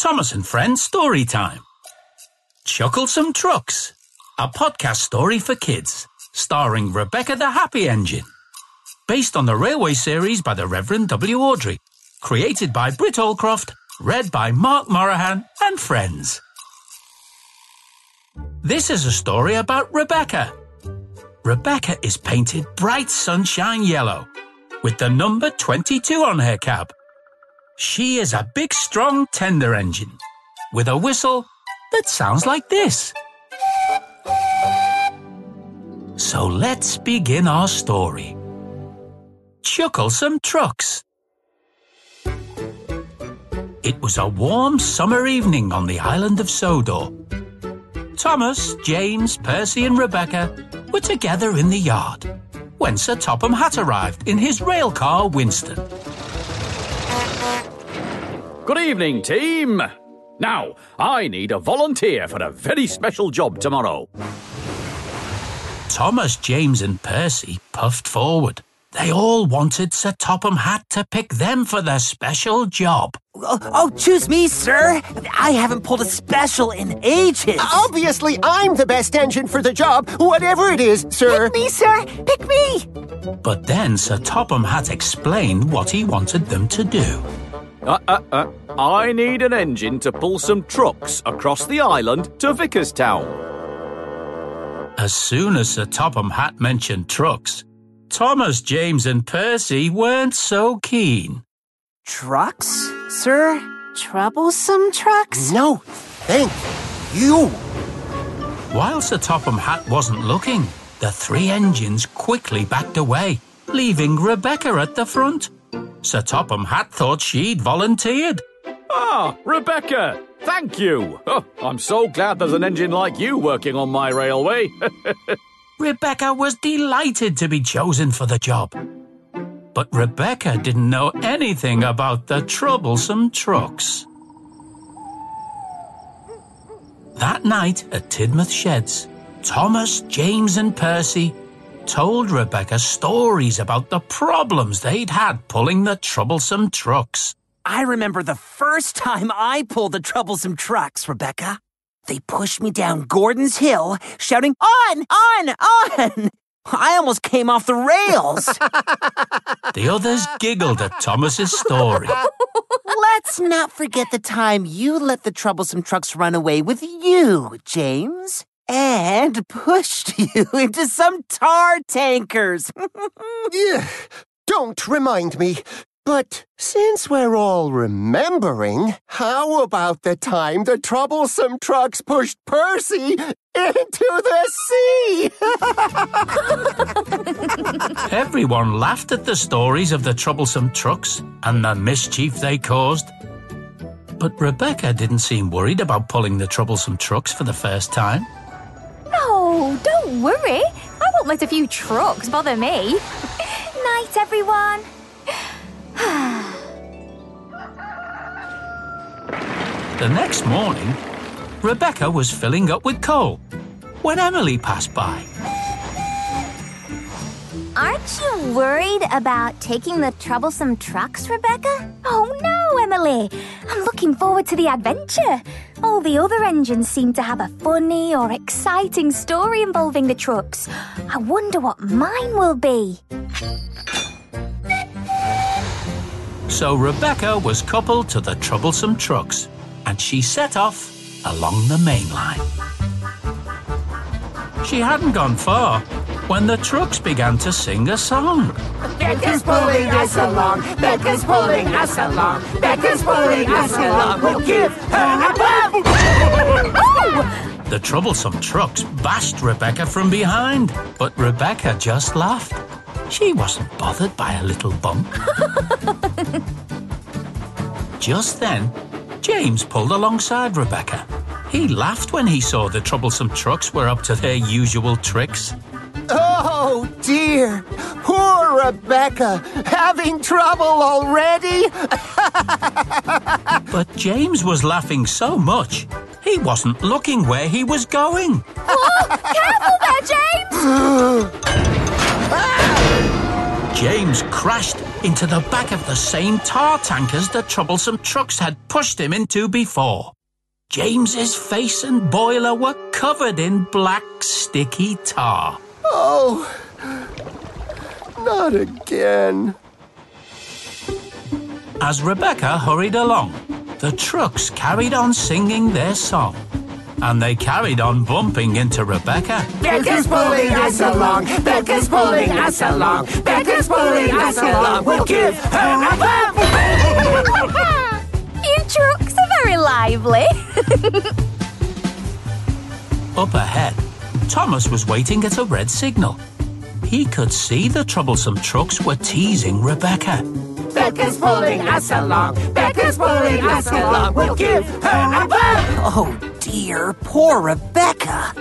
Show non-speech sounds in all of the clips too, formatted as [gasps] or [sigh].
Thomas and Friends Story Time. Chucklesome Trucks, a podcast story for kids, starring Rebecca the Happy Engine. Based on the Railway series by the Reverend W. Awdry, Created by Britt Allcroft, read by Mark Moraghan and friends. This is a story about Rebecca. Rebecca is painted bright sunshine yellow with the number 22 on her cab. She is a big, strong tender engine with a whistle that sounds like this. So let's begin our story. Chucklesome Trucks. It was a warm summer evening on the island of Sodor. Thomas, James, Percy, and Rebecca were together in the yard when Sir Topham Hatt arrived in his rail car Winston. Good evening, team. Now, I need a volunteer for a very special job tomorrow. Thomas, James, and Percy puffed forward. They all wanted Sir Topham Hatt to pick them for their special job. Oh, oh, choose me, sir. I haven't pulled a special in ages. Obviously, I'm the best engine for the job, whatever it is, sir. Pick me, sir. Pick me. But then Sir Topham Hatt explained what he wanted them to do. Uh, uh, uh, I need an engine to pull some trucks across the island to Vickerstown. As soon as Sir Topham Hatt mentioned trucks, Thomas, James, and Percy weren't so keen. Trucks, sir? Troublesome trucks? No, thank you. While Sir Topham Hatt wasn't looking, the three engines quickly backed away, leaving Rebecca at the front. Sir Topham Hatt thought she'd volunteered. Ah, Rebecca, thank you. Oh, I'm so glad there's an engine like you working on my railway. [laughs] Rebecca was delighted to be chosen for the job. But Rebecca didn't know anything about the troublesome trucks. That night at Tidmouth Sheds, Thomas, James, and Percy told Rebecca stories about the problems they'd had pulling the troublesome trucks. I remember the first time I pulled the troublesome trucks, Rebecca. They pushed me down Gordon's Hill, shouting, On! On! On! I almost came off the rails. [laughs] The others giggled at Thomas's story. Let's not forget the time you let the troublesome trucks run away with you, James, and pushed [laughs] you into some tar tankers. [laughs] Ugh, Don't remind me. But since we're all remembering, how about the time the troublesome trucks pushed Percy into the sea? [laughs] Everyone laughed at the stories of the troublesome trucks and the mischief they caused. But Rebecca didn't seem worried about pulling the troublesome trucks for the first time. No, don't worry. I won't let a few trucks bother me. [laughs] Night, everyone. The next morning, Rebecca was filling up with coal when Emily passed by. Aren't you worried about taking the troublesome trucks, Rebecca? Oh no, Oh, Emily. I'm looking forward to the adventure. All the other engines seem to have a funny or exciting story involving the trucks. I wonder what mine will be. So Rebecca was coupled to the troublesome trucks and she set off along the main line. She hadn't gone far when the trucks began to sing a song. Becca's pulling us along. Becca's pulling us along. Becca's pulling us along. We'll give her a bump. The troublesome trucks bashed Rebecca from behind, but Rebecca just laughed. She wasn't bothered by a little bump. [laughs] just then, James pulled alongside Rebecca. He laughed when he saw the troublesome trucks were up to their usual tricks. Dear, poor Rebecca, having trouble already? [laughs] But James was laughing so much, he wasn't looking where he was going. Oh, Careful there, James! [gasps] James crashed into the back of the same tar tankers the troublesome trucks had pushed him into before. James's face and boiler were covered in black, sticky tar. Oh, not again. As Rebecca hurried along, the trucks carried on singing their song. And they carried on bumping into Rebecca. Becca's pulling us along. Becca's pulling us along. Becca's pulling us along. We'll give her a bump. [laughs] You trucks are very lively. Up ahead, Thomas was waiting at a red signal. He could see the troublesome trucks were teasing Rebecca. Becca's pulling us along. Becca's pulling us along. We'll give her a bump. Oh dear, poor Rebecca.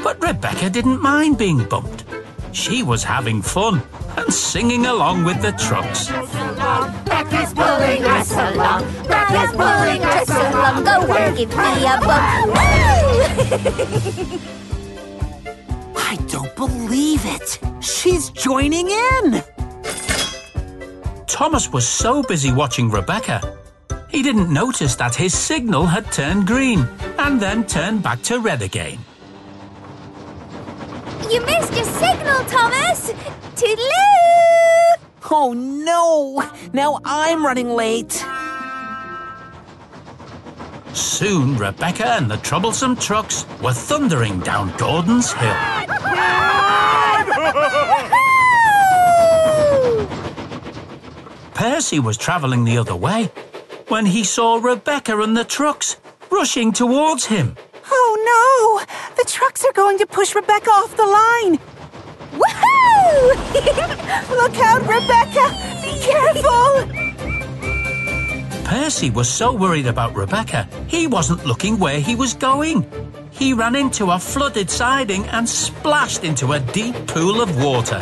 But Rebecca didn't mind being bumped. She was having fun and singing along with the trucks. Becca's pulling us along. Becca's pulling us along. Go on, give me a bump. [laughs] I don't believe it. She's joining in. Thomas was so busy watching Rebecca, he didn't notice that his signal had turned green and then turned back to red again. You missed your signal, Thomas. Toodaloo! Oh no! Now I'm running late. Soon, Rebecca and the troublesome trucks were thundering down Gordon's Hill. Percy was travelling the other way when he saw Rebecca and the trucks rushing towards him. Oh no! The trucks are going to push Rebecca off the line. Woohoo! [laughs] Look out, Rebecca! Be careful! Percy was so worried about Rebecca, he wasn't looking where he was going. He ran into a flooded siding and splashed into a deep pool of water.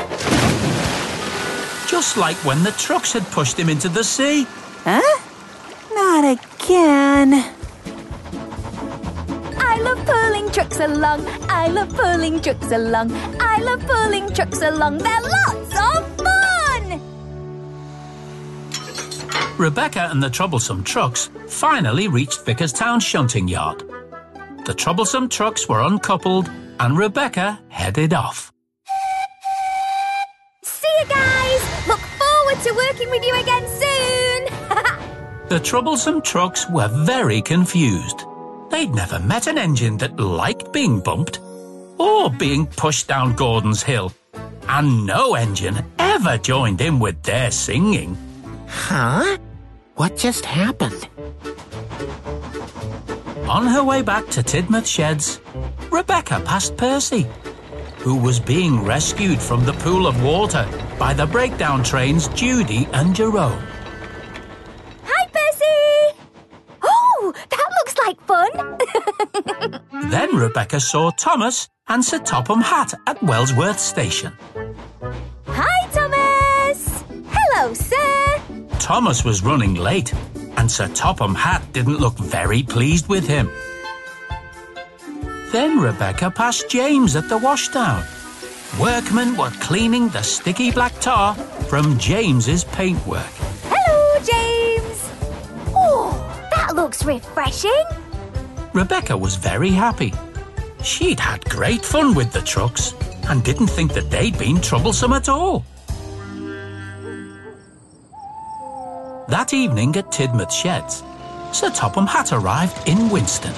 Just like when the trucks had pushed him into the sea. Huh? Not again. I love pulling trucks along. I love pulling trucks along. I love pulling trucks along. They're lots of fun! Rebecca and the troublesome trucks finally reached Vickerstown shunting yard. The troublesome trucks were uncoupled and Rebecca headed off. See you guys! Look forward to working with you again soon! [laughs] The troublesome trucks were very confused. They'd never met an engine that liked being bumped or being pushed down Gordon's Hill. And no engine ever joined in with their singing. Huh? What just happened? On her way back to Tidmouth Sheds, Rebecca passed Percy, who was being rescued from the pool of water by the breakdown trains Judy and Jerome. Hi, Percy! Oh, that looks like fun! [laughs] Then Rebecca saw Thomas and Sir Topham Hatt at Wellsworth Station. Hi, Thomas! Hello, sir! Thomas was running late, and Sir Topham Hatt didn't look very pleased with him. Then Rebecca passed James at the washdown. Workmen were cleaning the sticky black tar from James's paintwork. Hello, James! Oh, that looks refreshing! Rebecca was very happy. She'd had great fun with the trucks and didn't think that they'd been troublesome at all. That evening at Tidmouth Sheds, Sir Topham Hatt arrived in Winston.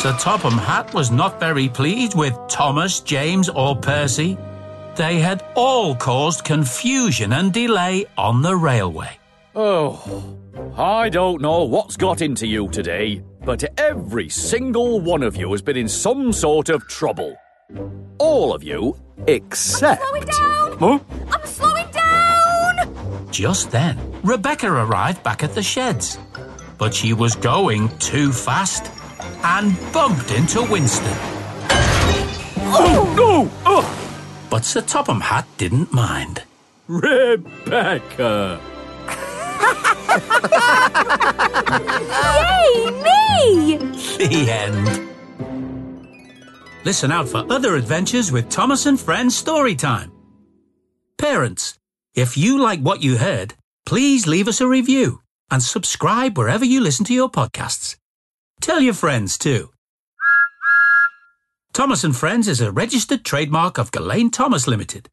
Sir Topham Hatt was not very pleased with Thomas, James, or Percy. They had all caused confusion and delay on the railway. Oh, I don't know what's got into you today, but every single one of you has been in some sort of trouble. All of you, except. I'm slowing down! Huh? I'm slowing down! Just then, Rebecca arrived back at the sheds. But she was going too fast and bumped into Winston. Oh, no! Oh, But Sir Topham Hatt didn't mind. Rebecca! Yay, me! The end. Listen out for other adventures with Thomas and Friends Storytime. Parents, If you like what you heard, please leave us a review and subscribe wherever you listen to your podcasts. Tell your friends too. Thomas and Friends is a registered trademark of Gullane Thomas Limited.